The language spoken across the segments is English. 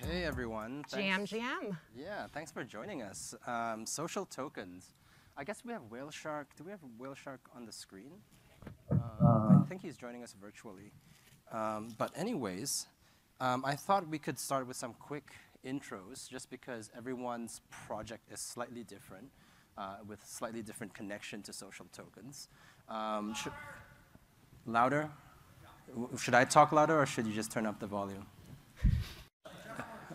Hey everyone. Jam Thanks- Jam. Yeah, thanks for joining us. Um, social tokens. I guess we have Whale Shark. Do we have Whale Shark on the screen? Uh, I think he's joining us virtually. Um, but anyways, um, I thought we could start with some quick intros, just because everyone's project is slightly different, uh, with slightly different connection to social tokens. Um, should- louder? Should I talk louder, or should you just turn up the volume?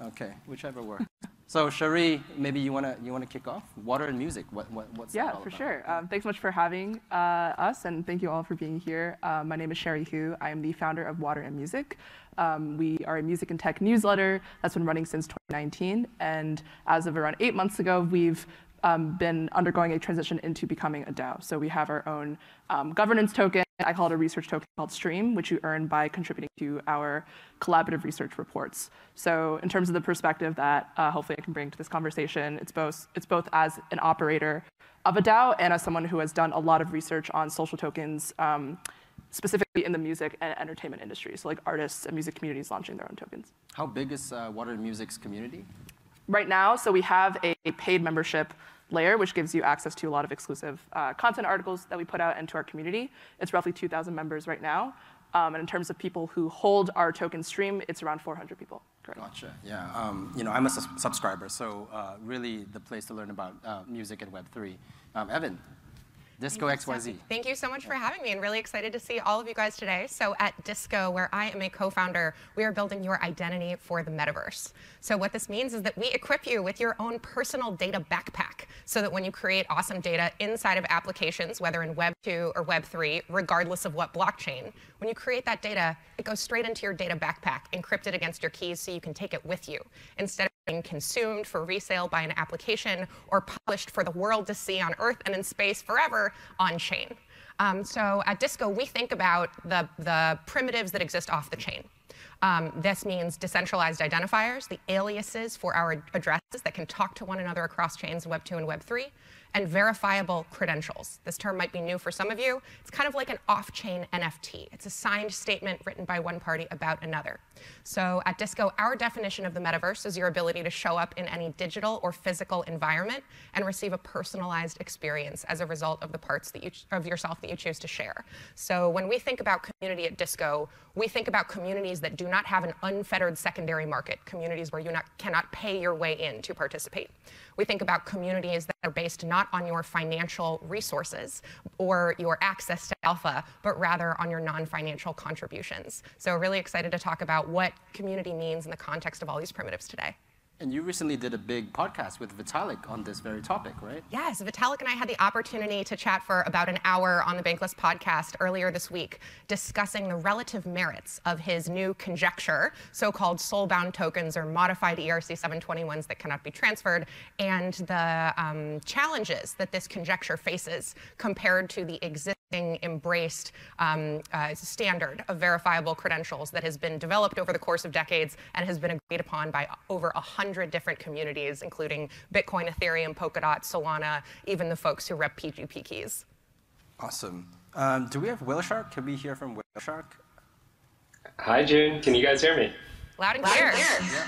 Okay, whichever works. So, Cherie, maybe you wanna you wanna kick off? Water and music. What what what's Yeah, for about? sure. Um, thanks so much for having uh, us, and thank you all for being here. Uh, my name is Cherie Hu. I am the founder of Water and Music. Um, we are a music and tech newsletter that's been running since 2019, and as of around eight months ago, we've um, been undergoing a transition into becoming a DAO. So we have our own um, governance token. I call it a research token called Stream, which you earn by contributing to our collaborative research reports. So in terms of the perspective that uh, hopefully I can bring to this conversation, it's both, it's both as an operator of a DAO and as someone who has done a lot of research on social tokens, um, specifically in the music and entertainment industry. So like artists and music communities launching their own tokens. How big is uh, Water Music's community? Right now, so we have a paid membership layer, which gives you access to a lot of exclusive uh, content articles that we put out into our community. It's roughly 2,000 members right now. Um, and in terms of people who hold our token stream, it's around 400 people currently. Gotcha. Yeah. Um, you know, I'm a sus- subscriber, so uh, really the place to learn about uh, music and Web three. Um, Evan, Disco XYZ. Thank you so much for having me and really excited to see all of you guys today. So at Disco, where I am a co-founder, we are building your identity for the metaverse. So what this means is that we equip you with your own personal data backpack so that when you create awesome data inside of applications, whether in Web 2 or Web 3, regardless of what blockchain, when you create that data, it goes straight into your data backpack, encrypted against your keys so you can take it with you. Instead of being consumed for resale by an application or published for the world to see on Earth and in space forever on chain. Um, so at Disco, we think about the, the primitives that exist off the chain. Um, this means decentralized identifiers, the aliases for our addresses that can talk to one another across chains Web 2 and Web 3, and verifiable credentials. This term might be new for some of you. It's kind of like an off chain NFT. It's a signed statement written by one party about another. So at Disco, our definition of the metaverse is your ability to show up in any digital or physical environment and receive a personalized experience as a result of the parts that you, of yourself that you choose to share. So when we think about community at Disco, we think about communities that do not have an unfettered secondary market, communities where you not, cannot pay your way in to participate. We think about communities that are based not on your financial resources or your access to alpha, but rather on your non-financial contributions. So really excited to talk about what community means in the context of all these primitives today. And you recently did a big podcast with Vitalik on this very topic, right? Yes, Vitalik and I had the opportunity to chat for about an hour on the Bankless podcast earlier this week, discussing the relative merits of his new conjecture, so called soulbound tokens or modified ERC 721s that cannot be transferred, and the um, challenges that this conjecture faces compared to the existing embraced um, uh, standard of verifiable credentials that has been developed over the course of decades and has been agreed upon by over 100 different communities, including Bitcoin, Ethereum, Polkadot, Solana, even the folks who rep PGP keys. Awesome. Um, do we have Whale Shark? Can we hear from Whale Shark? Hi, Joon. Can you guys hear me? Loud and clear.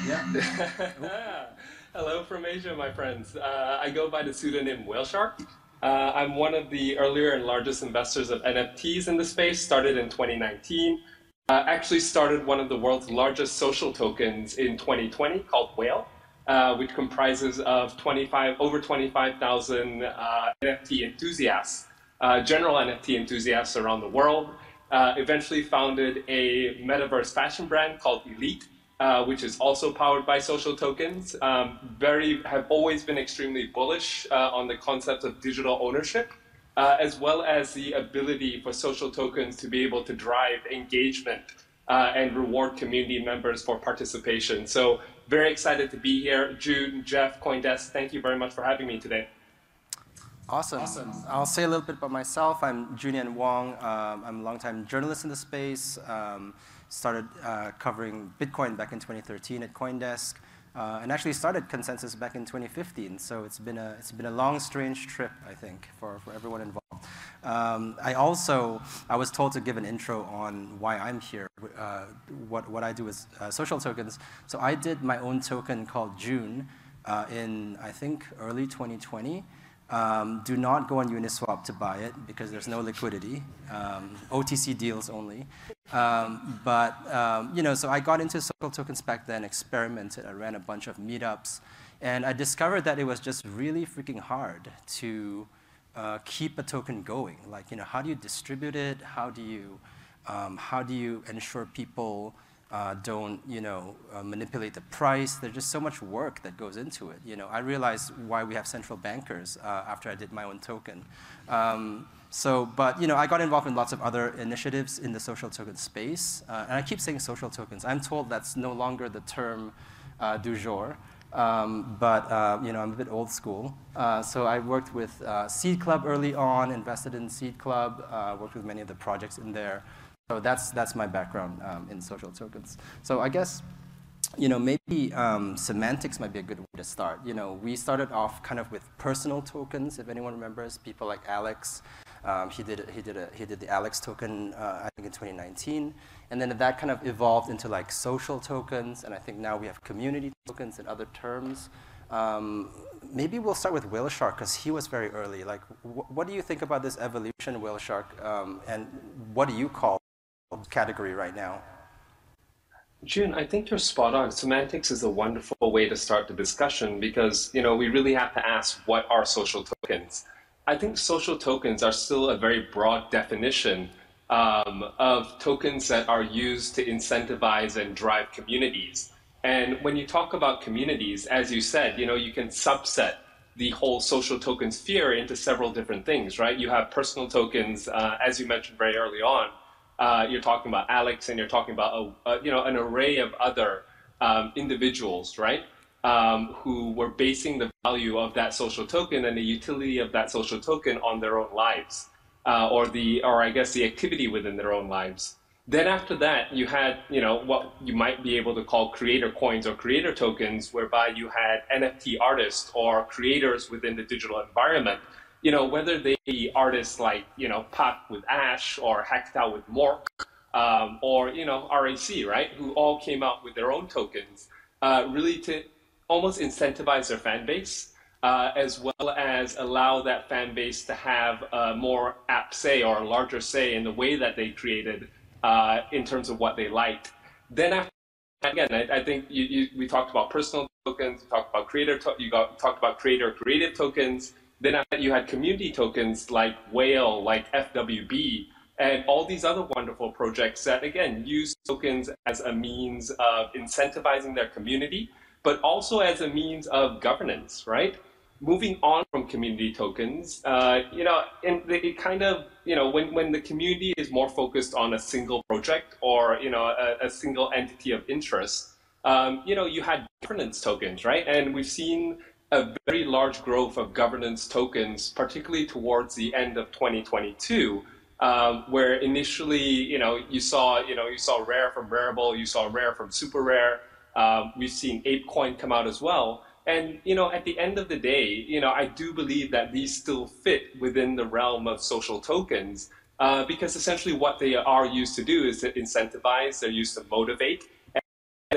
Yeah. Hello from Asia, my friends. Uh, I go by the pseudonym Whale Shark. Uh, I'm one of the earlier and largest investors of NFTs in the space, started in 2019. Uh, actually started one of the world's largest social tokens in 2020 called Whale, uh, which comprises of 25, over 25,000 uh, NFT enthusiasts, uh, general NFT enthusiasts around the world. Uh, eventually founded a metaverse fashion brand called Elite, uh, which is also powered by social tokens. Um, very have always been extremely bullish on the concept of digital ownership, as well as the ability for social tokens to be able to drive engagement and reward community members for participation. So very excited to be here. Jude, Jeff, CoinDesk, thank you very much for having me today. Awesome. awesome. I'll say a little bit about myself. I'm Joon Ian Wong. Um, I'm a longtime journalist in the space. Um, started uh, covering Bitcoin back in 2013 at CoinDesk, uh, and actually started Consensus back in 2015. So it's been a it's been a long, strange trip, I think, for, for everyone involved. Um, I also, I was told to give an intro on why I'm here, uh, what, what I do with uh, social tokens. So I did my own token called Joon uh, in, I think, early 2020. Um, do not go on Uniswap to buy it because there's no liquidity. Um, OTC deals only. Um, but, um, you know, so I got into social tokens back then, experimented. I ran a bunch of meetups. And I discovered that it was just really freaking hard to uh, keep a token going. Like, you know, how do you distribute it? How do you, um, how do you ensure people uh, don't, you know, uh, manipulate the price? There's just so much work that goes into it. You know, I realized why we have central bankers uh, after I did my own token. Um, so, but you know, I got involved in lots of other initiatives in the social token space, uh, and I keep saying social tokens. I'm told that's no longer the term uh, du jour. Um, but uh, you know, I'm a bit old school. So I worked with Seed Club early on, invested in Seed Club, worked with many of the projects in there. So that's, that's my background um, in social tokens. So I guess you know, maybe um, semantics might be a good way to start. You know, we started off kind of with personal tokens, if anyone remembers, people like Alex. Um, he, did, he, did a, he did the Alex token, uh, I think in 2019. And then that kind of evolved into like social tokens, and I think now we have community tokens and other terms. Um, maybe we'll start with Whale Shark because he was very early. Like, wh what do you think about this evolution, Whale Shark, um, and what do you call category right now? Joon, I think you're spot on. Semantics is a wonderful way to start the discussion because you know we really have to ask what are social tokens. I think social tokens are still a very broad definition um, of tokens that are used to incentivize and drive communities. And when you talk about communities, as you said, you know, you can subset the whole social token sphere into several different things, right? You have personal tokens, uh, as you mentioned very early on. Uh, you're talking about Alex, and you're talking about a, a you know an array of other um, individuals, right? Um, who were basing the value of that social token and the utility of that social token on their own lives uh, or the or I guess the activity within their own lives. Then after that, you had you know what you might be able to call creator coins or creator tokens, whereby you had NFT artists or creators within the digital environment. You know whether they be artists like you know Pak with Ash or Hacked with Mork, um, or you know RAC, right, who all came out with their own tokens, uh, really to almost incentivize their fan base uh, as well as allow that fan base to have a more apt say or a larger say in the way that they created uh, in terms of what they liked. Then after again, I, I think you, you, we talked about personal tokens, we talked about creator, to you got, talked about creator creative tokens. Then you had community tokens like Whale, like FWB, and all these other wonderful projects that again use tokens as a means of incentivizing their community, but also as a means of governance, right? moving on from community tokens, uh, you know, and it kind of, you know, when, when the community is more focused on a single project or, you know, a, a single entity of interest, um, you know, you had governance tokens, right? And we've seen a very large growth of governance tokens, particularly towards the end of 2022, um, where initially, you know, you saw, you know, you saw rare from Rarible, you saw rare from SuperRare. Um, we've seen ApeCoin come out as well. And you know, at the end of the day, you know, I do believe that these still fit within the realm of social tokens uh, because essentially what they are used to do is to incentivize, they're used to motivate,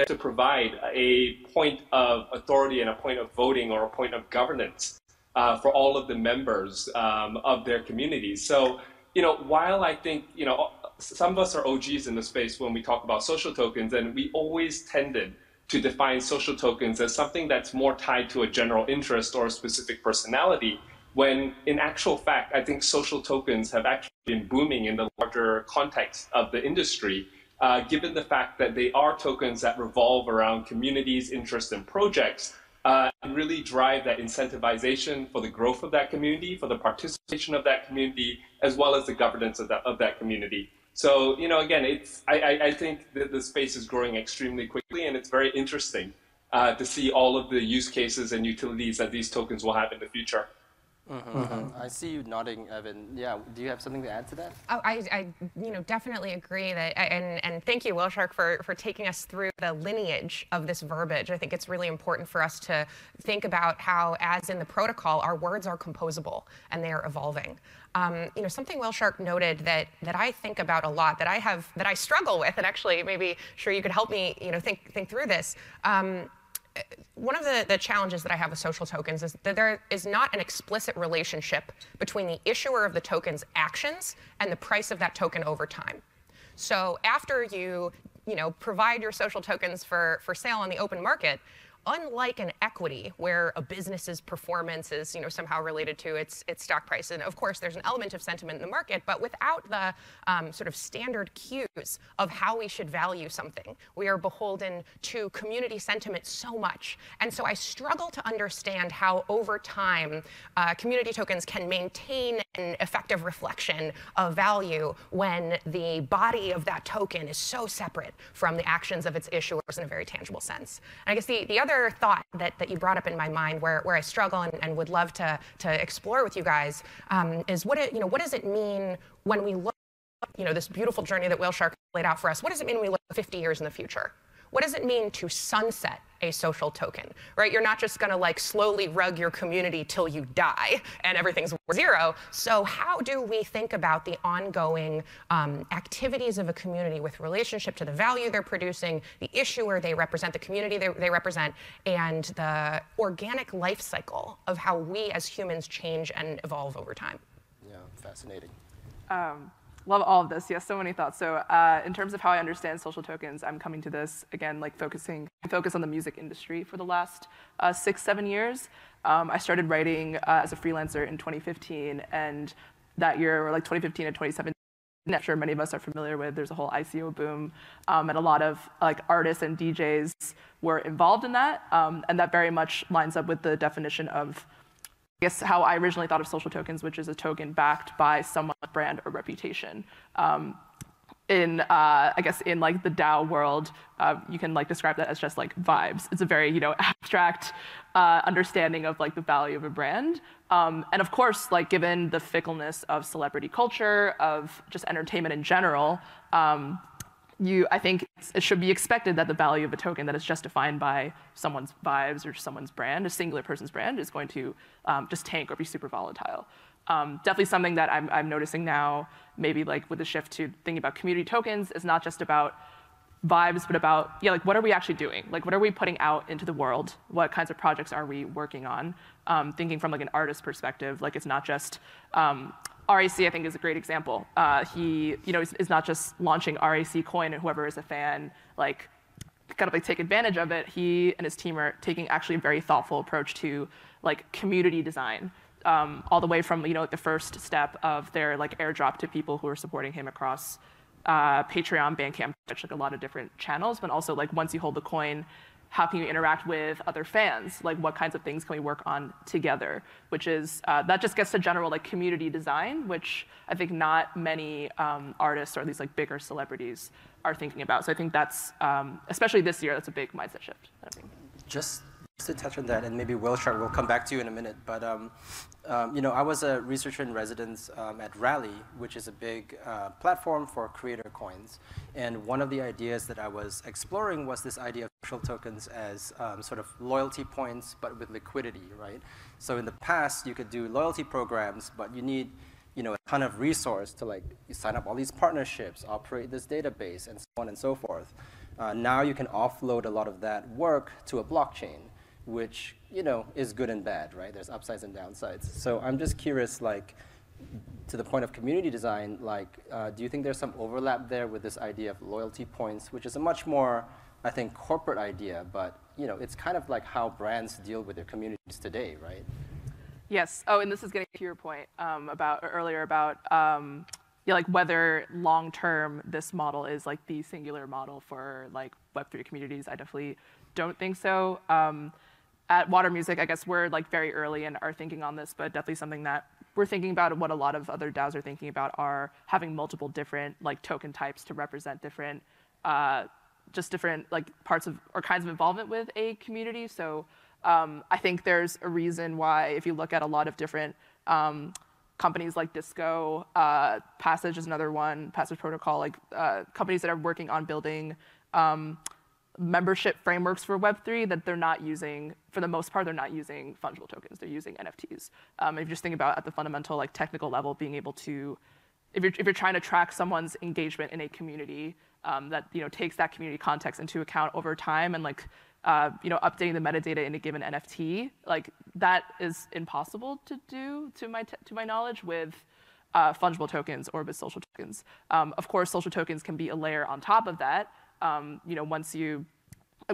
to provide a point of authority and a point of voting or a point of governance uh, for all of the members um, of their communities. So, you know, while I think, you know, some of us are OGs in the space when we talk about social tokens, and we always tended to define social tokens as something that's more tied to a general interest or a specific personality, when in actual fact, I think social tokens have actually been booming in the larger context of the industry, uh, given the fact that they are tokens that revolve around communities, interests, and projects, uh, and really drive that incentivization for the growth of that community, for the participation of that community, as well as the governance of that, of that community. So, you know, again, it's, I, I, I think that the space is growing extremely quickly and it's very interesting uh, to see all of the use cases and utilities that these tokens will have in the future. Mm-hmm. I see you nodding, Evan. Yeah, do you have something to add to that? Oh, I, I, you know, definitely agree that, and, and thank you, Whale Shark, for, for taking us through the lineage of this verbiage. I think it's really important for us to think about how, as in the protocol, our words are composable and they are evolving. Um, you know, something Whale Shark noted that that I think about a lot, that I have, that I struggle with, and actually, maybe sure you could help me, you know, think think through this. Um, one of the, the, challenges that I have with social tokens is that there is not an explicit relationship between the issuer of the token's actions and the price of that token over time. So after you, you know, provide your social tokens for, for sale on the open market, unlike an equity where a business's performance is you know, somehow related to its, its stock price, and of course there's an element of sentiment in the market, but without the um, sort of standard cues of how we should value something, we are beholden to community sentiment so much. And so I struggle to understand how over time uh, community tokens can maintain an effective reflection of value when the body of that token is so separate from the actions of its issuers in a very tangible sense. And I guess the, the other other thought that, that you brought up in my mind where, where I struggle and, and would love to, to explore with you guys um, is what, it, you know, what does it mean when we look you know, this beautiful journey that Whale Shark laid out for us, what does it mean when we look 50 years in the future? What does it mean to sunset a social token, right? You're not just going to like slowly rug your community till you die and everything's zero. So how do we think about the ongoing um, activities of a community with relationship to the value they're producing, the issuer they represent, the community they, they represent, and the organic life cycle of how we as humans change and evolve over time? Yeah, fascinating. Um, love all of this. Yes, so many thoughts. So uh, in terms of how I understand social tokens, I'm coming to this again, like focusing focus on the music industry for the last uh, six, seven years. Um, I started writing uh, as a freelancer in 2015, and that year, or like 2015 and 2017. I'm not sure many of us are familiar with. There's a whole ICO boom, um, and a lot of like artists and DJs were involved in that, um, and that very much lines up with the definition of guess how I originally thought of social tokens, which is a token backed by someone's brand or reputation. Um, in uh, I guess in like the DAO world, uh, you can like describe that as just like vibes. It's a very you know abstract uh, understanding of like the value of a brand. Um, and of course, like given the fickleness of celebrity culture, of just entertainment in general, um, you, I think it should be expected that the value of a token that is just defined by someone's vibes or someone's brand, a singular person's brand, is going to um, just tank or be super volatile. Um, definitely something that I'm, I'm noticing now, maybe like with the shift to thinking about community tokens, is not just about vibes, but about, yeah, like what are we actually doing? Like what are we putting out into the world? What kinds of projects are we working on? Um, thinking from like an artist perspective, like it's not just um, RAC, I think, is a great example. Uh, he, you know, is, is, not just launching RAC coin and whoever is a fan, like, kind of like take advantage of it. He and his team are taking actually a very thoughtful approach to like community design, um, all the way from you know the first step of their like airdrop to people who are supporting him across uh, Patreon, Bandcamp, which like a lot of different channels, but also like once you hold the coin, how can you interact with other fans? Like what kinds of things can we work on together? Which is, uh, that just gets to general like community design, which I think not many um, artists or at least like bigger celebrities are thinking about. So I think that's, um, especially this year, that's a big mindset shift. Just to touch on that, and maybe Whale Shark will come back to you in a minute, but um, um, you know, I was a researcher in residence um, at Rally, which is a big uh, platform for creator coins. And one of the ideas that I was exploring was this idea of social tokens as um, sort of loyalty points, but with liquidity, right? So in the past, you could do loyalty programs, but you need you know, a ton of resource to like sign up all these partnerships, operate this database, and so on and so forth. Uh, now you can offload a lot of that work to a blockchain which you know is good and bad, right? There's upsides and downsides. So I'm just curious, like, to the point of community design, like, uh, do you think there's some overlap there with this idea of loyalty points, which is a much more, I think, corporate idea, but you know, it's kind of like how brands deal with their communities today, right? Yes. Oh, and this is getting to your point um, about earlier about um, yeah, like whether long term this model is like the singular model for like Web3 communities. I definitely don't think so. Um, at Water Music, I guess we're like very early in our thinking on this, but definitely something that we're thinking about. And what a lot of other DAOs are thinking about are having multiple different like token types to represent different, uh, just different like parts of or kinds of involvement with a community. So um, I think there's a reason why if you look at a lot of different Um, companies like Disco, uh, Passage is another one, Passage Protocol, like uh, companies that are working on building um, membership frameworks for Web3 that they're not using, for the most part, they're not using fungible tokens, they're using NFTs. Um, if you just think about at the fundamental, like technical level, being able to, if you're, if you're trying to track someone's engagement in a community um, that you know takes that community context into account over time and like uh, you know, updating the metadata in a given NFT, like that is impossible to do to my, to my knowledge with uh, fungible tokens or with social tokens. Um, of course, social tokens can be a layer on top of that. Um, you know, once you,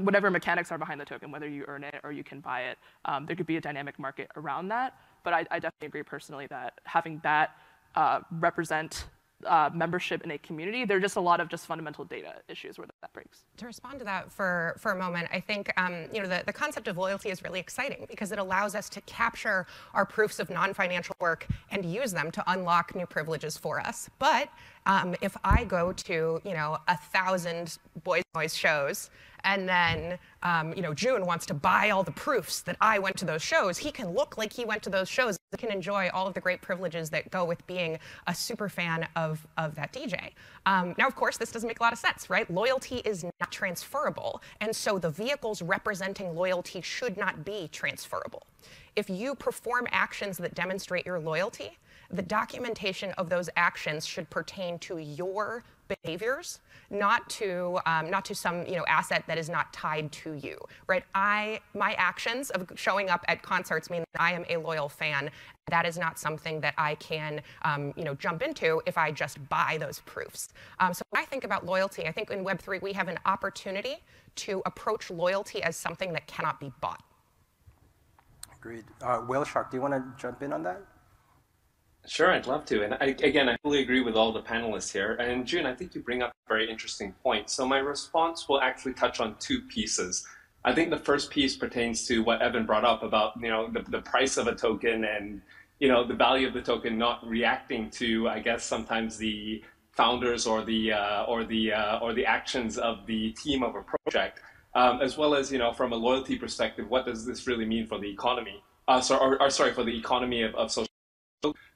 whatever mechanics are behind the token, whether you earn it or you can buy it, um, there could be a dynamic market around that. But I, I definitely agree personally that having that uh, represent uh, membership in a community. There are just a lot of just fundamental data issues where that breaks. To respond to that for, for a moment, I think um, you know the, the concept of loyalty is really exciting because it allows us to capture our proofs of non-financial work and use them to unlock new privileges for us. But um, if I go to you know a thousand Boys Noize shows and then um, you know Joon wants to buy all the proofs that I went to those shows, he can look like he went to those shows. He can enjoy all of the great privileges that go with being a super fan of, of that DJ. Um, now, of course, this doesn't make a lot of sense, right? Loyalty is not transferable, and so the vehicles representing loyalty should not be transferable. If you perform actions that demonstrate your loyalty, the documentation of those actions should pertain to your behaviors, not to um, not to some you know asset that is not tied to you, right? I my actions of showing up at concerts mean that I am a loyal fan. That is not something that I can um, you know jump into if I just buy those proofs. Um, so when I think about loyalty, I think in Web three we have an opportunity to approach loyalty as something that cannot be bought. Agreed. Uh, Whale Shark, do you want to jump in on that? Sure, I'd love to. And I, again, I fully agree with all the panelists here. And Joon, I think you bring up a very interesting point. So my response will actually touch on two pieces. I think the first piece pertains to what Evan brought up about you know the, the price of a token and you know the value of the token not reacting to I guess sometimes the founders or the uh, or the uh, or the actions of the team of a project, um, as well as you know from a loyalty perspective, what does this really mean for the economy? Uh, so, or, or sorry, for the economy of, of social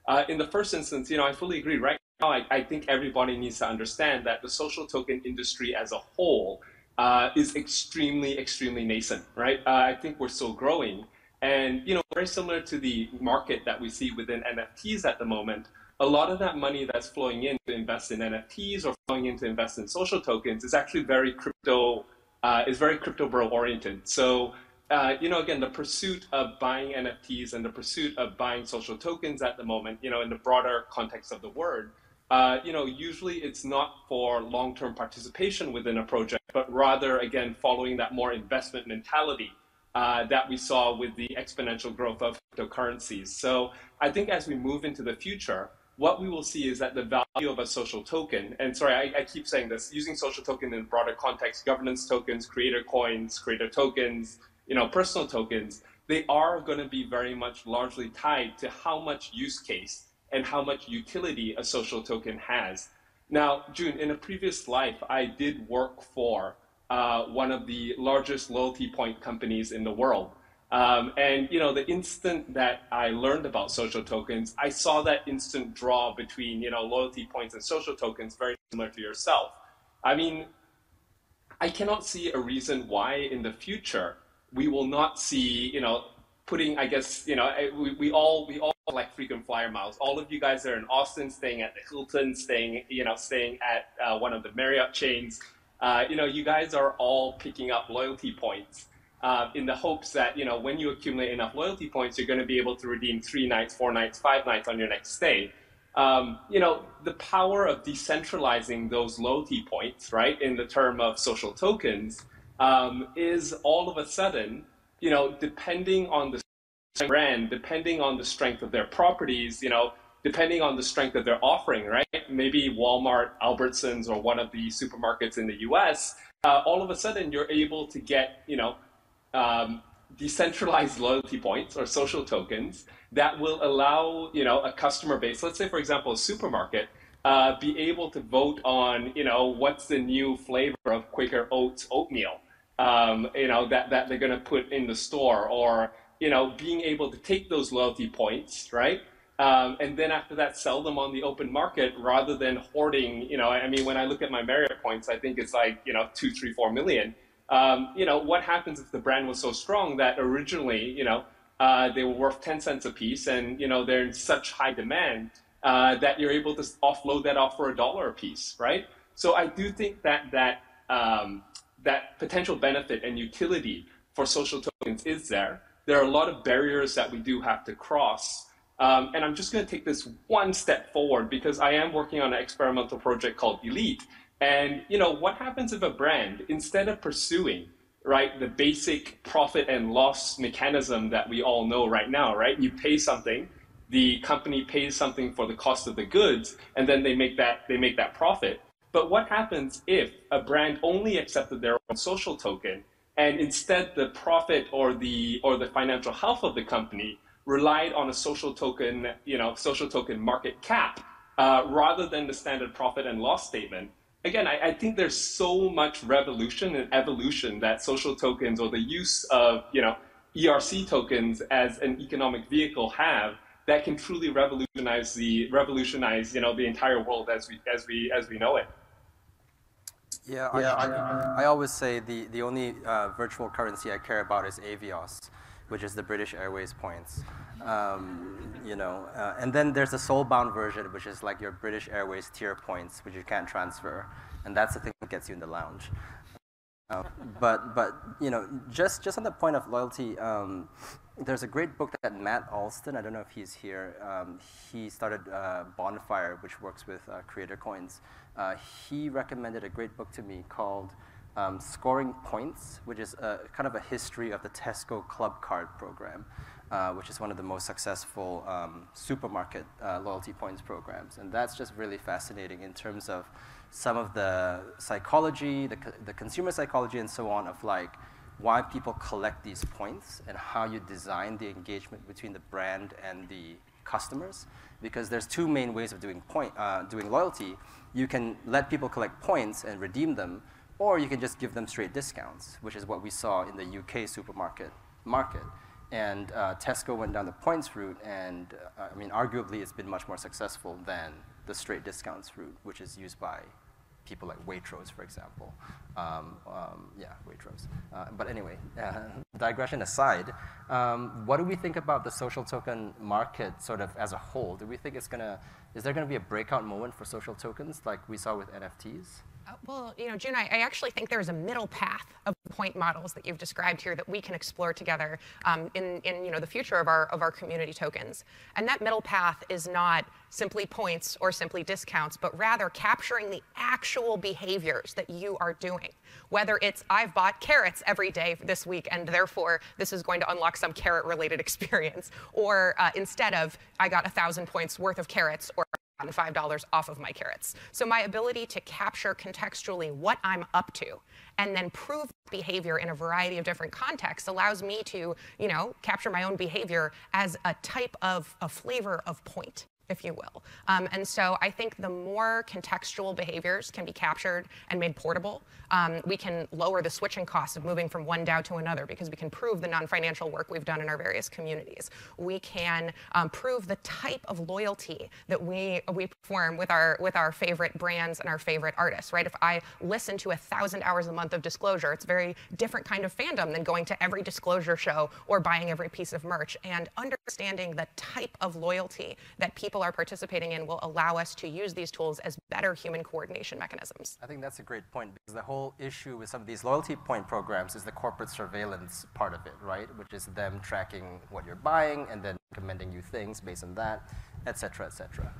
uh, in the first instance, you know, I fully agree. Right now, I, I, think everybody needs to understand that the social token industry as a whole uh, is extremely, extremely nascent, right? Uh, I think we're still growing. And, you know, very similar to the market that we see within NFTs at the moment, a lot of that money that's flowing in to invest in NFTs or flowing in to invest in social tokens is actually very crypto, uh, is very crypto bro oriented. So uh, you know, again, the pursuit of buying NFTs and the pursuit of buying social tokens at the moment, you know, in the broader context of the word, uh, you know, usually it's not for long-term participation within a project, but rather, again, following that more investment mentality uh, that we saw with the exponential growth of cryptocurrencies. So I think as we move into the future, what we will see is that the value of a social token, and sorry, I, I keep saying this, using social token in broader context, governance tokens, creator coins, creator tokens, you know, personal tokens, they are going to be very much largely tied to how much use case and how much utility a social token has. Now, Joon, in a previous life, I did work for uh, one of the largest loyalty point companies in the world. Um, and you know, the instant that I learned about social tokens, I saw that instant draw between you know loyalty points and social tokens, very similar to yourself. I mean, I cannot see a reason why in the future we will not see, you know, putting, I guess, you know, eh, we, we all we all like frequent flyer miles. All of you guys are in Austin, staying at the Hilton, staying, you know, staying at uh, one of the Marriott chains. Uh, you know, you guys are all picking up loyalty points uh, in the hopes that, you know, when you accumulate enough loyalty points, you're going to be able to redeem three nights, four nights, five nights on your next stay. Um, you know, the power of decentralizing those loyalty points, right, in the term of social tokens, um, is all of a sudden, you know, depending on the brand, depending on the strength of their properties, you know, depending on the strength of their offering, right? Maybe Walmart, Albertsons, or one of the supermarkets in the U.S. Uh, all of a sudden, you're able to get, you know, um, decentralized loyalty points or social tokens that will allow, you know, a customer base. Let's say, for example, a supermarket uh, be able to vote on, you know, what's the new flavor of Quaker Oats oatmeal um, you know, that, that they're going to put in the store or, you know, being able to take those loyalty points, right? um, and then after that sell them on the open market rather than hoarding you know i mean when i look at my marriott points i think it's like you know two three four million um, you know what happens if the brand was so strong that originally you know uh, they were worth 10 cents a piece and you know they're in such high demand uh, that you're able to offload that off for a dollar a piece right so i do think that that um, that potential benefit and utility for social tokens is there there are a lot of barriers that we do have to cross um, and I'm just going to take this one step forward because I am working on an experimental project called Elite. And you know what happens if a brand, instead of pursuing right the basic profit and loss mechanism that we all know right now, right? You pay something, the company pays something for the cost of the goods, and then they make that they make that profit. But what happens if a brand only accepted their own social token and instead the profit or the or the financial health of the company relied on a social token, you know, social token market cap uh, rather than the standard profit and loss statement. Again, I, I, think there's so much revolution and evolution that social tokens or the use of, you know, ERC tokens as an economic vehicle have that can truly revolutionize the revolutionize, you know, the entire world as we as we as we know it. Yeah, yeah I, I, I always say the the only uh, virtual currency I care about is Avios which is the British Airways points. Um, you know, uh, and then there's the soulbound version, which is like your British Airways tier points, which you can't transfer, and that's the thing that gets you in the lounge. But but you know, just just on the point of loyalty, um, there's a great book that Matt Alston, I don't know if he's here, um, he started uh, Bonfire, which works with uh, Creator Coins. Uh, he recommended a great book to me called um, scoring points, which is a, kind of a history of the Tesco Club Card program, uh, which is one of the most successful um, supermarket uh, loyalty points programs. And that's just really fascinating in terms of some of the psychology, the, the consumer psychology, and so on, of like why people collect these points and how you design the engagement between the brand and the customers. Because there's two main ways of doing, point, uh, doing loyalty. You can let people collect points and redeem them, or you can just give them straight discounts, which is what we saw in the UK supermarket market. And uh, Tesco went down the points route, and uh, I mean, arguably, it's been much more successful than the straight discounts route, which is used by people like Waitrose, for example. Um, um, yeah, Waitrose. Uh, but anyway, uh, digression aside, um, what do we think about the social token market sort of as a whole? Do we think it's gonna, is there gonna be a breakout moment for social tokens like we saw with NFTs? Uh, well, you know, Joon, I, I, actually think there's a middle path of point models that you've described here that we can explore together um, in, in, you know, the future of our, of our community tokens. And that middle path is not simply points or simply discounts, but rather capturing the actual behaviors that you are doing. Whether it's I've bought carrots every day this week, and therefore this is going to unlock some carrot-related experience, or uh, instead of I got a thousand points worth of carrots, or $5 off of my carrots. So my ability to capture contextually what I'm up to and then prove behavior in a variety of different contexts allows me to, you know, capture my own behavior as a type of a flavor of point if you will. Um, and so I think the more contextual behaviors can be captured and made portable, um, we can lower the switching costs of moving from one DAO to another because we can prove the non-financial work we've done in our various communities. We can um, prove the type of loyalty that we we perform with our with our favorite brands and our favorite artists. Right? If I listen to a thousand hours a month of disclosure, it's a very different kind of fandom than going to every disclosure show or buying every piece of merch. And understanding the type of loyalty that people are participating in will allow us to use these tools as better human coordination mechanisms. I think that's a great point because the whole whole issue with some of these loyalty point programs is the corporate surveillance part of it, right? Which is them tracking what you're buying and then recommending you things based on that, et cetera, et cetera.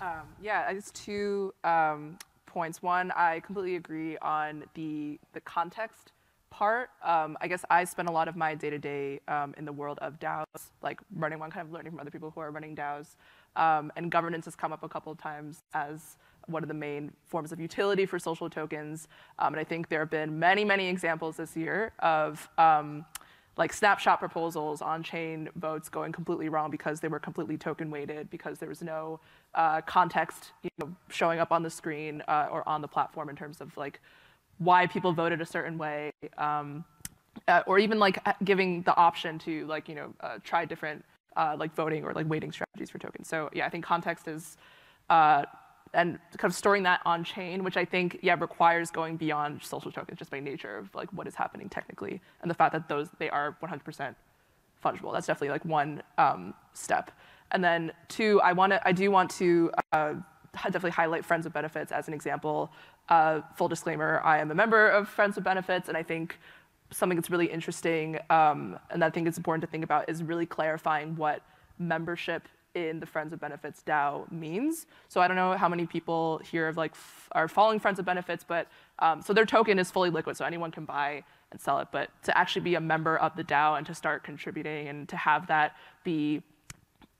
Um, yeah, just two um, points. One, I completely agree on the, the context part. Um, I guess I spend a lot of my day-to-day um, in the world of DAOs, like running one, kind of learning from other people who are running DAOs. Um, and governance has come up a couple of times as one of the main forms of utility for social tokens. Um, and I think there have been many, many examples this year of um, like snapshot proposals on-chain votes going completely wrong because they were completely token weighted, because there was no uh, context you know, showing up on the screen uh, or on the platform in terms of like why people voted a certain way, um, uh, or even like giving the option to like you know uh, try different uh, like voting or like weighting strategies for tokens. So yeah, I think context is, uh, and kind of storing that on chain, which I think yeah requires going beyond social tokens just by nature of like what is happening technically and the fact that those they are 100% fungible. That's definitely like one um, step. And then two, I want to I do want to uh, definitely highlight Friends with Benefits as an example. Uh, full disclaimer, I am a member of Friends with Benefits, and I think something that's really interesting um, and I think it's important to think about is really clarifying what membership in the Friends of Benefits DAO means. So I don't know how many people here have like are following Friends of Benefits, but um, so their token is fully liquid, so anyone can buy and sell it. But to actually be a member of the DAO and to start contributing and to have that be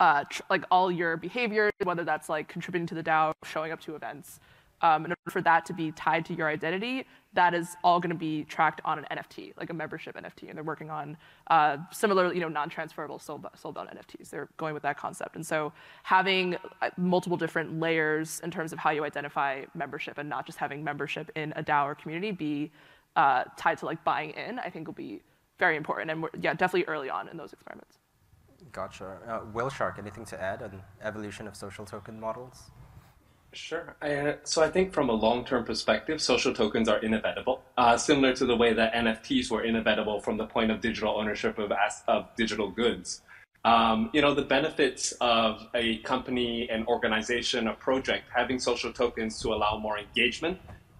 uh, like all your behavior, whether that's like contributing to the DAO, showing up to events, um, in order for that to be tied to your identity, that is all going to be tracked on an NFT, like a membership NFT. And they're working on uh, similar, you know, non-transferable sold, sold-bound NFTs. They're going with that concept. And so having uh, multiple different layers in terms of how you identify membership and not just having membership in a DAO or community be uh, tied to like buying in, I think will be very important. And yeah, definitely early on in those experiments. Gotcha. Uh, Shark, anything to add on evolution of social token models? Sure. Uh, so I think from a long-term perspective, social tokens are inevitable, uh, similar to the way that NFTs were inevitable from the point of digital ownership of, of digital goods. Um, you know, the benefits of a company, an organization, a project having social tokens to allow more engagement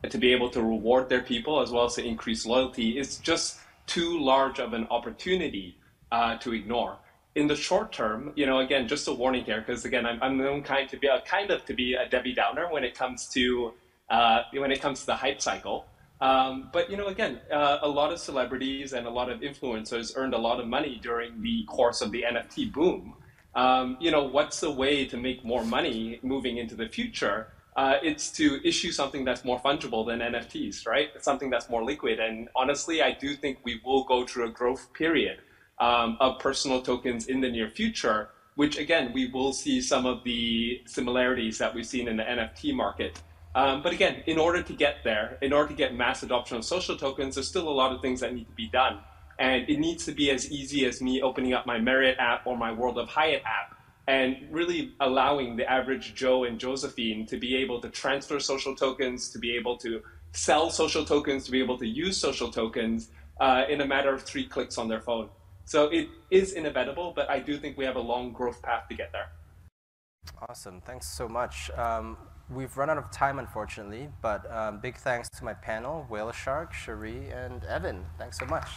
to be able to reward their people as well as to increase loyalty is just too large of an opportunity uh, to ignore in the short term, you know, again, just a warning here, because again, I'm, I'm known kind to be a kind of to be a Debbie Downer when it comes to uh, when it comes to the hype cycle. Um, but you know, again, uh, a lot of celebrities and a lot of influencers earned a lot of money during the course of the NFT boom. Um, you know, what's the way to make more money moving into the future? Uh, it's to issue something that's more fungible than NFTs, right? It's something that's more liquid. And honestly, I do think we will go through a growth period um, of personal tokens in the near future, which again, we will see some of the similarities that we've seen in the NFT market. Um, but again, in order to get there, in order to get mass adoption of social tokens, there's still a lot of things that need to be done. And it needs to be as easy as me opening up my Marriott app or my World of Hyatt app and really allowing the average Joe and Josephine to be able to transfer social tokens, to be able to sell social tokens, to be able to use social tokens uh, in a matter of three clicks on their phone. So it is inevitable, but I do think we have a long growth path to get there. Awesome. Thanks so much. Um, we've run out of time, unfortunately, but um, big thanks to my panel, Whale Shark, Cherie, and Evan. Thanks so much.